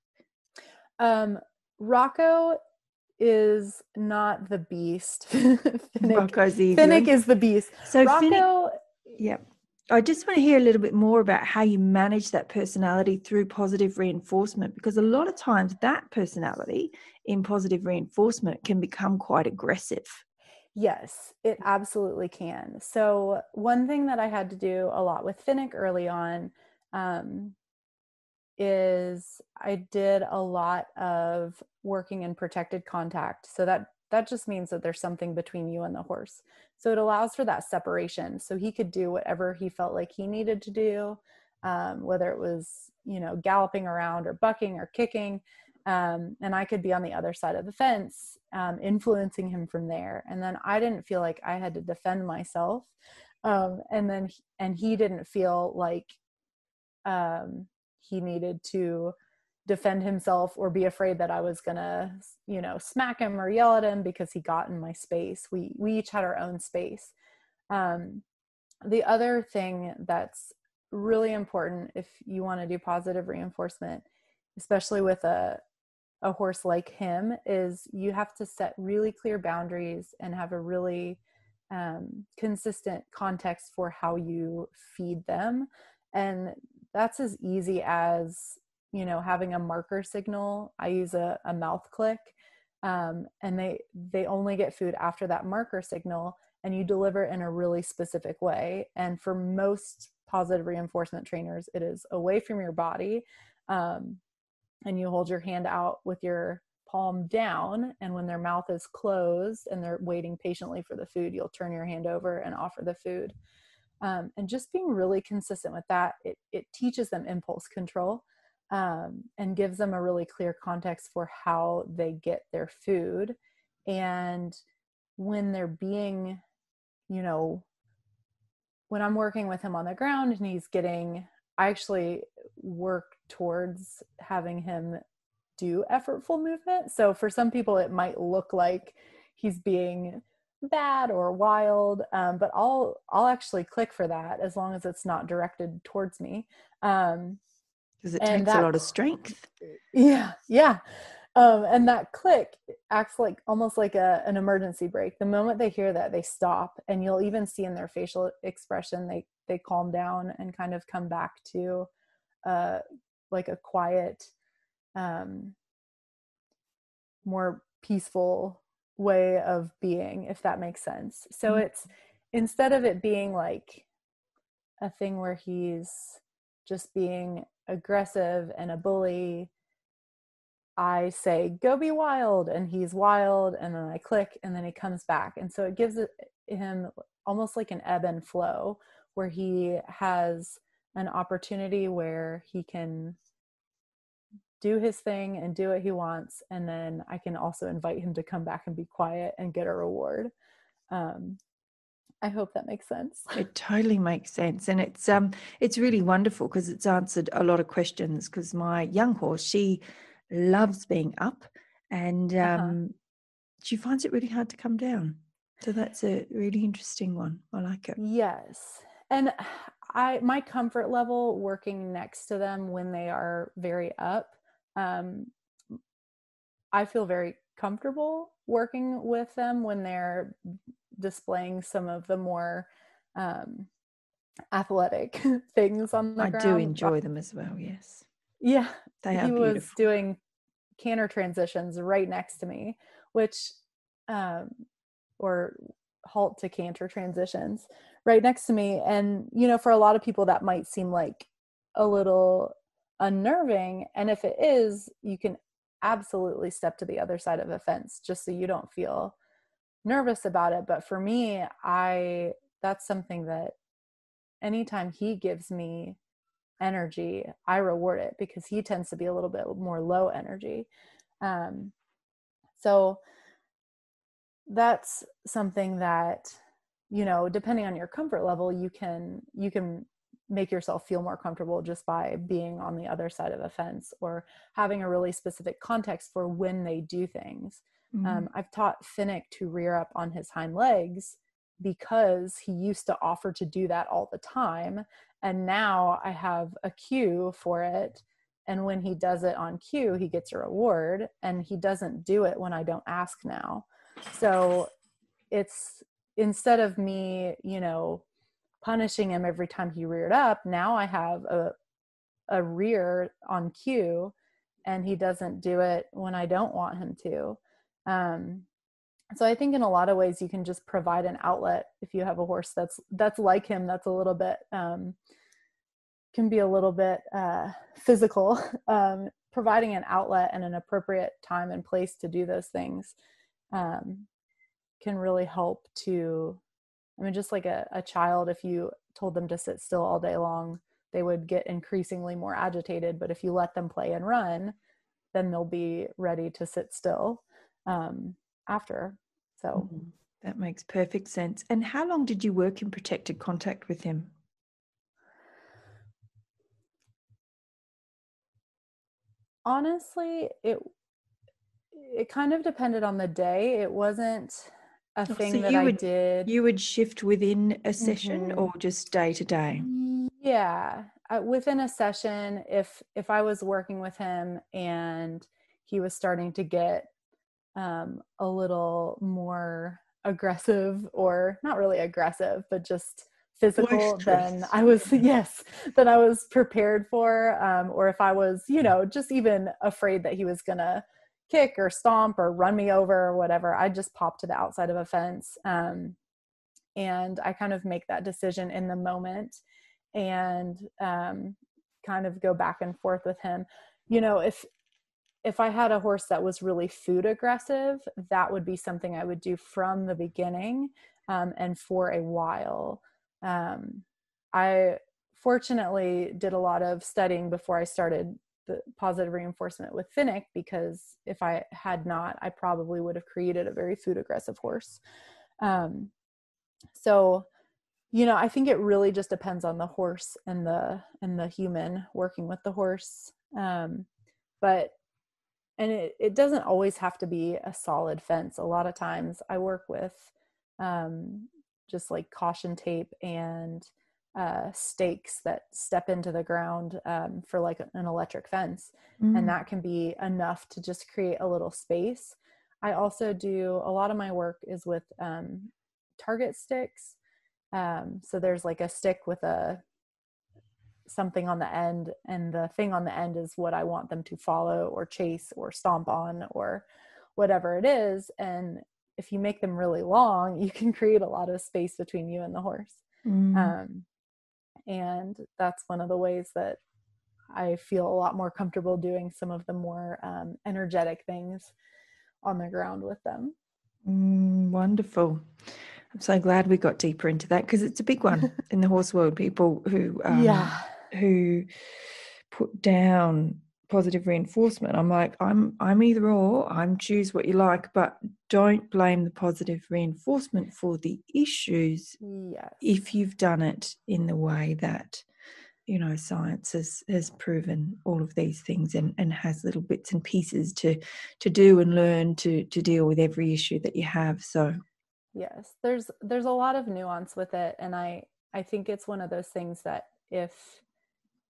um rocco is not the beast. Finnick, Rocco's Finnick is the beast. So Rocco Finnick, yeah. I just want to hear a little bit more about how you manage that personality through positive reinforcement because a lot of times that personality in positive reinforcement can become quite aggressive. Yes, it absolutely can. So, one thing that I had to do a lot with Finnick early on um, is I did a lot of working in protected contact. So, that that just means that there's something between you and the horse. So it allows for that separation. So he could do whatever he felt like he needed to do, um, whether it was, you know, galloping around or bucking or kicking. Um, and I could be on the other side of the fence, um, influencing him from there. And then I didn't feel like I had to defend myself. Um, and then, and he didn't feel like um, he needed to defend himself or be afraid that I was gonna, you know, smack him or yell at him because he got in my space. We we each had our own space. Um, the other thing that's really important if you want to do positive reinforcement, especially with a a horse like him, is you have to set really clear boundaries and have a really um, consistent context for how you feed them. And that's as easy as you know having a marker signal i use a, a mouth click um, and they they only get food after that marker signal and you deliver in a really specific way and for most positive reinforcement trainers it is away from your body um, and you hold your hand out with your palm down and when their mouth is closed and they're waiting patiently for the food you'll turn your hand over and offer the food. Um, and just being really consistent with that it, it teaches them impulse control um, and gives them a really clear context for how they get their food. And when they're being, you know, when I'm working with him on the ground and he's getting, I actually work towards having him do effortful movement. So for some people, it might look like he's being bad or wild, um, but I'll I'll actually click for that as long as it's not directed towards me. Um, because it takes that, a lot of strength. Yeah, yeah. Um, and that click acts like almost like a, an emergency brake. The moment they hear that, they stop, and you'll even see in their facial expression they they calm down and kind of come back to uh, like a quiet, um, more peaceful way of being, if that makes sense. So mm-hmm. it's instead of it being like a thing where he's just being aggressive and a bully I say, go be wild, and he's wild, and then I click, and then he comes back. And so it gives him almost like an ebb and flow where he has an opportunity where he can do his thing and do what he wants. And then I can also invite him to come back and be quiet and get a reward. Um, I hope that makes sense. It totally makes sense, and it's um it's really wonderful because it's answered a lot of questions. Because my young horse, she loves being up and uh-huh. um, uh-huh. she finds it really hard to come down. So that's a really interesting one. I like it. Yes. And I my comfort level working next to them when they are very up, um, I feel very comfortable working with them when they're displaying some of the more um, athletic things on the I ground. do enjoy them as well. Yes. Yeah, they are he was doing canter transitions right next to me, which, um, or halt to canter transitions right next to me. And, you know, for a lot of people, that might seem like a little unnerving. And if it is, you can absolutely step to the other side of a fence just so you don't feel nervous about it. But for me, I, that's something that anytime he gives me energy, I reward it because he tends to be a little bit more low energy. Um, so that's something that you know depending on your comfort level you can you can make yourself feel more comfortable just by being on the other side of a fence or having a really specific context for when they do things mm-hmm. um, i've taught finnick to rear up on his hind legs because he used to offer to do that all the time and now i have a cue for it and when he does it on cue he gets a reward and he doesn't do it when i don't ask now so it's instead of me you know punishing him every time he reared up now i have a a rear on cue and he doesn't do it when i don't want him to. Um, so i think in a lot of ways you can just provide an outlet if you have a horse that's that's like him that's a little bit um, can be a little bit uh, physical um, providing an outlet and an appropriate time and place to do those things um, can really help to i mean just like a, a child if you told them to sit still all day long they would get increasingly more agitated but if you let them play and run then they'll be ready to sit still um, after so mm-hmm. that makes perfect sense. And how long did you work in protected contact with him? Honestly, it it kind of depended on the day. It wasn't a oh, thing so that I would, did. You would shift within a session mm-hmm. or just day to day? Yeah, uh, within a session if if I was working with him and he was starting to get um, a little more aggressive or not really aggressive but just physical than i was yes than i was prepared for um, or if i was you know just even afraid that he was gonna kick or stomp or run me over or whatever i just pop to the outside of a fence um, and i kind of make that decision in the moment and um, kind of go back and forth with him you know if if I had a horse that was really food aggressive, that would be something I would do from the beginning um, and for a while. Um, I fortunately did a lot of studying before I started the positive reinforcement with Finnick because if I had not, I probably would have created a very food aggressive horse. Um, so, you know, I think it really just depends on the horse and the and the human working with the horse. Um, but and it, it doesn't always have to be a solid fence. A lot of times I work with um, just like caution tape and uh, stakes that step into the ground um, for like an electric fence. Mm. And that can be enough to just create a little space. I also do a lot of my work is with um, target sticks. Um, so there's like a stick with a something on the end and the thing on the end is what I want them to follow or chase or stomp on or whatever it is and if you make them really long you can create a lot of space between you and the horse mm. um, and that's one of the ways that I feel a lot more comfortable doing some of the more um, energetic things on the ground with them. Mm, wonderful. I'm so glad we got deeper into that because it's a big one in the horse world. People who um, yeah who put down positive reinforcement i'm like i'm i'm either or i'm choose what you like but don't blame the positive reinforcement for the issues yes. if you've done it in the way that you know science has has proven all of these things and and has little bits and pieces to to do and learn to to deal with every issue that you have so yes there's there's a lot of nuance with it and i i think it's one of those things that if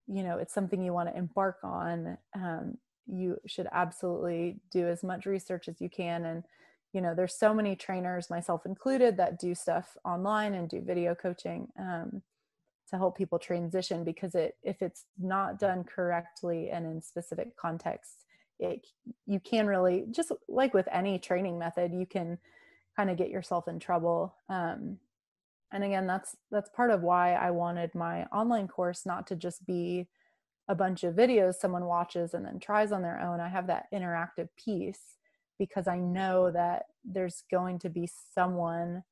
you know it's something you want to embark on um, you should absolutely do as much research as you can and you know there's so many trainers myself included that do stuff online and do video coaching um, to help people transition because it if it's not done correctly and in specific contexts it you can really just like with any training method you can kind of get yourself in trouble um, and again that's that's part of why i wanted my online course not to just be a bunch of videos someone watches and then tries on their own. I have that interactive piece because i know that there's going to be someone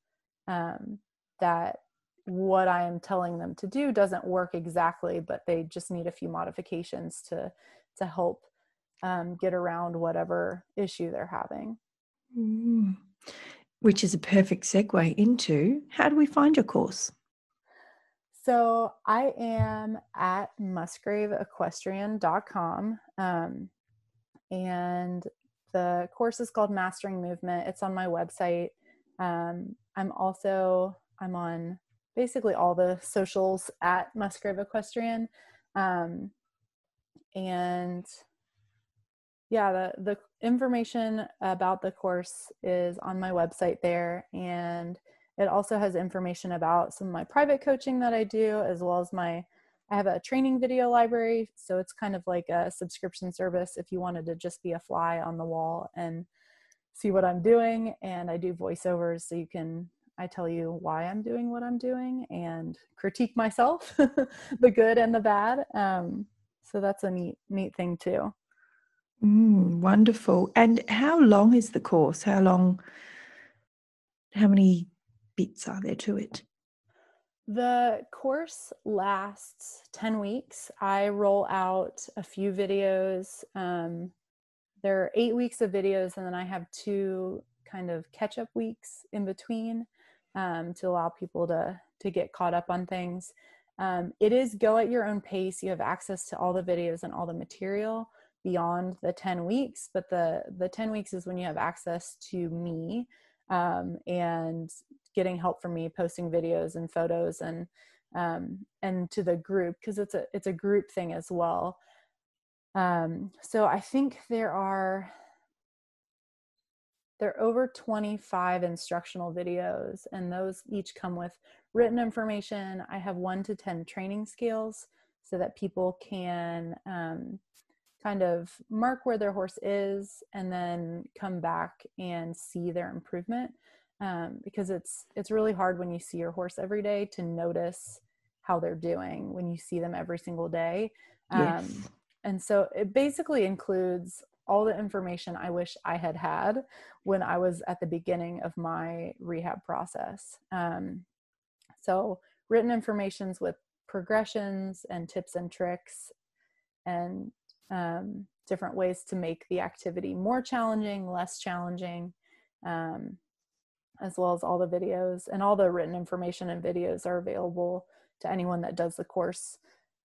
um, that what i am telling them to do doesn't work exactly but they just need a few modifications to to help um, get around whatever issue they're having. Mm which is a perfect segue into how do we find your course? So I am at musgraveequestrian.com. Um, and the course is called Mastering Movement. It's on my website. Um, I'm also I'm on basically all the socials at Musgrave Equestrian. Um, and yeah the the information about the course is on my website there and it also has information about some of my private coaching that i do as well as my i have a training video library so it's kind of like a subscription service if you wanted to just be a fly on the wall and see what i'm doing and i do voiceovers so you can i tell you why i'm doing what i'm doing and critique myself the good and the bad um, so that's a neat neat thing too Mm, wonderful. And how long is the course? How long, how many bits are there to it? The course lasts 10 weeks. I roll out a few videos. Um, there are eight weeks of videos, and then I have two kind of catch up weeks in between um, to allow people to, to get caught up on things. Um, it is go at your own pace. You have access to all the videos and all the material beyond the 10 weeks but the the 10 weeks is when you have access to me um, and getting help from me posting videos and photos and um, and to the group because it's a it's a group thing as well. Um, so i think there are there are over 25 instructional videos and those each come with written information. I have one to 10 training scales so that people can um, kind of mark where their horse is and then come back and see their improvement um, because it's it's really hard when you see your horse every day to notice how they're doing when you see them every single day um, yes. and so it basically includes all the information i wish i had had when i was at the beginning of my rehab process um, so written informations with progressions and tips and tricks and um, different ways to make the activity more challenging, less challenging, um, as well as all the videos and all the written information and videos are available to anyone that does the course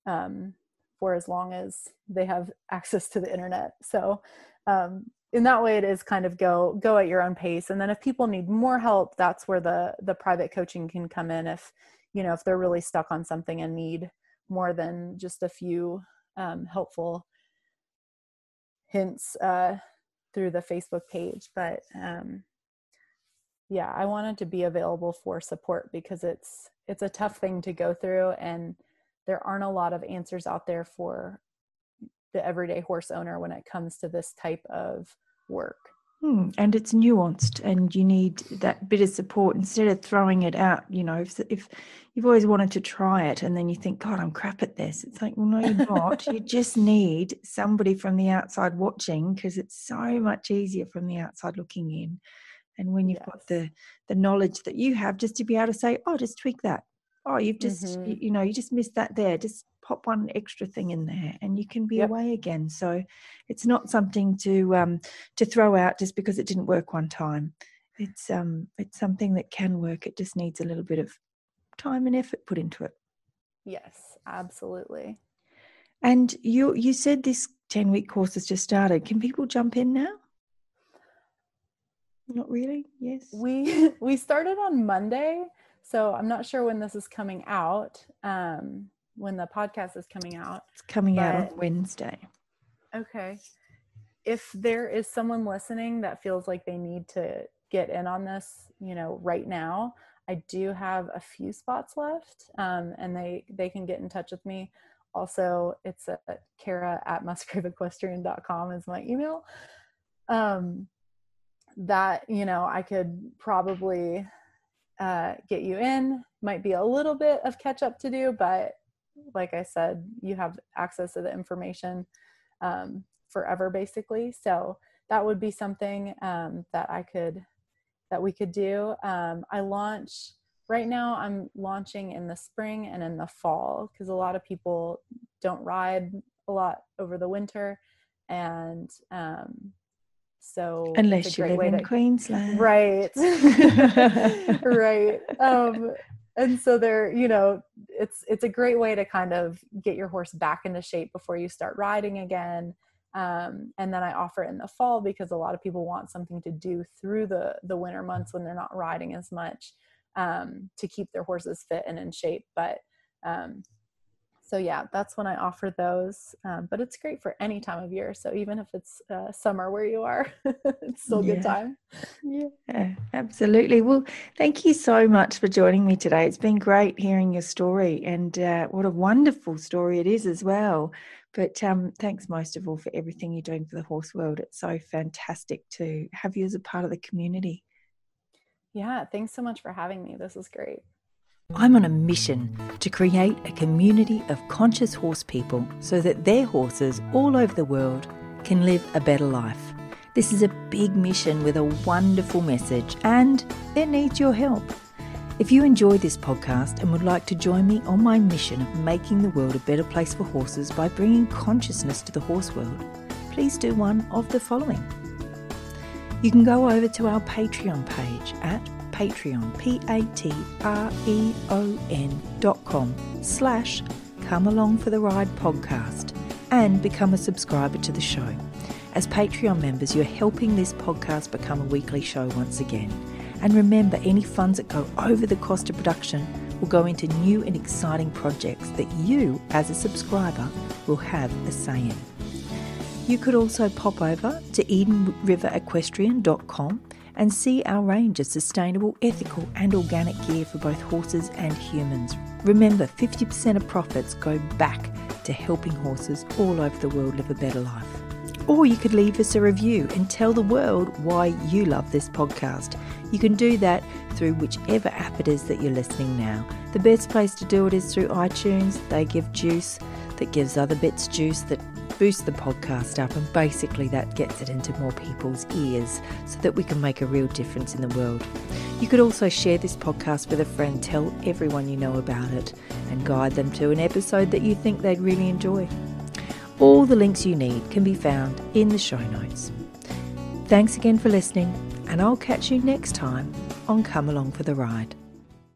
um, for as long as they have access to the internet. So um, in that way, it is kind of go go at your own pace. And then if people need more help, that's where the the private coaching can come in. If you know if they're really stuck on something and need more than just a few um, helpful hints uh, through the Facebook page. But um, yeah, I wanted to be available for support because it's it's a tough thing to go through, and there aren't a lot of answers out there for the everyday horse owner when it comes to this type of work. Hmm, and it's nuanced, and you need that bit of support instead of throwing it out. You know, if, if you've always wanted to try it, and then you think, "God, I'm crap at this," it's like, well, no, you're not. you just need somebody from the outside watching because it's so much easier from the outside looking in. And when you've yes. got the the knowledge that you have, just to be able to say, "Oh, just tweak that," "Oh, you've just mm-hmm. you, you know, you just missed that there," just pop one extra thing in there and you can be yep. away again. So it's not something to um to throw out just because it didn't work one time. It's um it's something that can work. It just needs a little bit of time and effort put into it. Yes absolutely. And you you said this 10 week course has just started. Can people jump in now? Not really? Yes? We we started on monday so i'm not sure when this is coming out. Um when the podcast is coming out. It's coming but, out on Wednesday. Okay. If there is someone listening that feels like they need to get in on this, you know, right now, I do have a few spots left, um, and they they can get in touch with me. Also, it's at Cara at musgraveequestrian.com is my email. Um, that you know, I could probably uh, get you in. Might be a little bit of catch up to do, but like I said, you have access to the information um, forever, basically. So that would be something um, that I could that we could do. Um, I launch right now. I'm launching in the spring and in the fall because a lot of people don't ride a lot over the winter, and um, so unless you live in to, Queensland, right? right. And so they're you know it's it's a great way to kind of get your horse back into shape before you start riding again. Um, and then i offer it in the fall because a lot of people want something to do through the the winter months when they're not riding as much um, to keep their horses fit and in shape. But um, so yeah that's when i offer those um, but it's great for any time of year so even if it's uh, summer where you are it's still a yeah. good time. Yeah absolutely. Well thank you so much for joining me today. It's been great hearing your story and uh, what a wonderful story it is as well. But um, thanks most of all for everything you're doing for the horse world. It's so fantastic to have you as a part of the community. Yeah thanks so much for having me. This was great I'm on a mission to create a community of conscious horse people so that their horses all over the world can live a better life. This is a big mission with a wonderful message, and it needs your help. If you enjoy this podcast and would like to join me on my mission of making the world a better place for horses by bringing consciousness to the horse world, please do one of the following. You can go over to our Patreon page at Patreon, P-A-T-R-E-O-N dot com slash Come Along for the Ride podcast and become a subscriber to the show. As Patreon members, you're helping this podcast become a weekly show once again. And remember, any funds that go over the cost of production will go into new and exciting projects that you, as a subscriber, will have a say in. You could also pop over to EdenRiverEquestrian.com and see our range of sustainable, ethical, and organic gear for both horses and humans. Remember, 50% of profits go back to helping horses all over the world live a better life. Or you could leave us a review and tell the world why you love this podcast. You can do that through whichever app it is that you're listening now. The best place to do it is through iTunes. They give juice that gives other bits juice that boost the podcast up, and basically that gets it into more people's ears so that we can make a real difference in the world. You could also share this podcast with a friend, tell everyone you know about it, and guide them to an episode that you think they'd really enjoy. All the links you need can be found in the show notes. Thanks again for listening, and I'll catch you next time on Come Along for the Ride.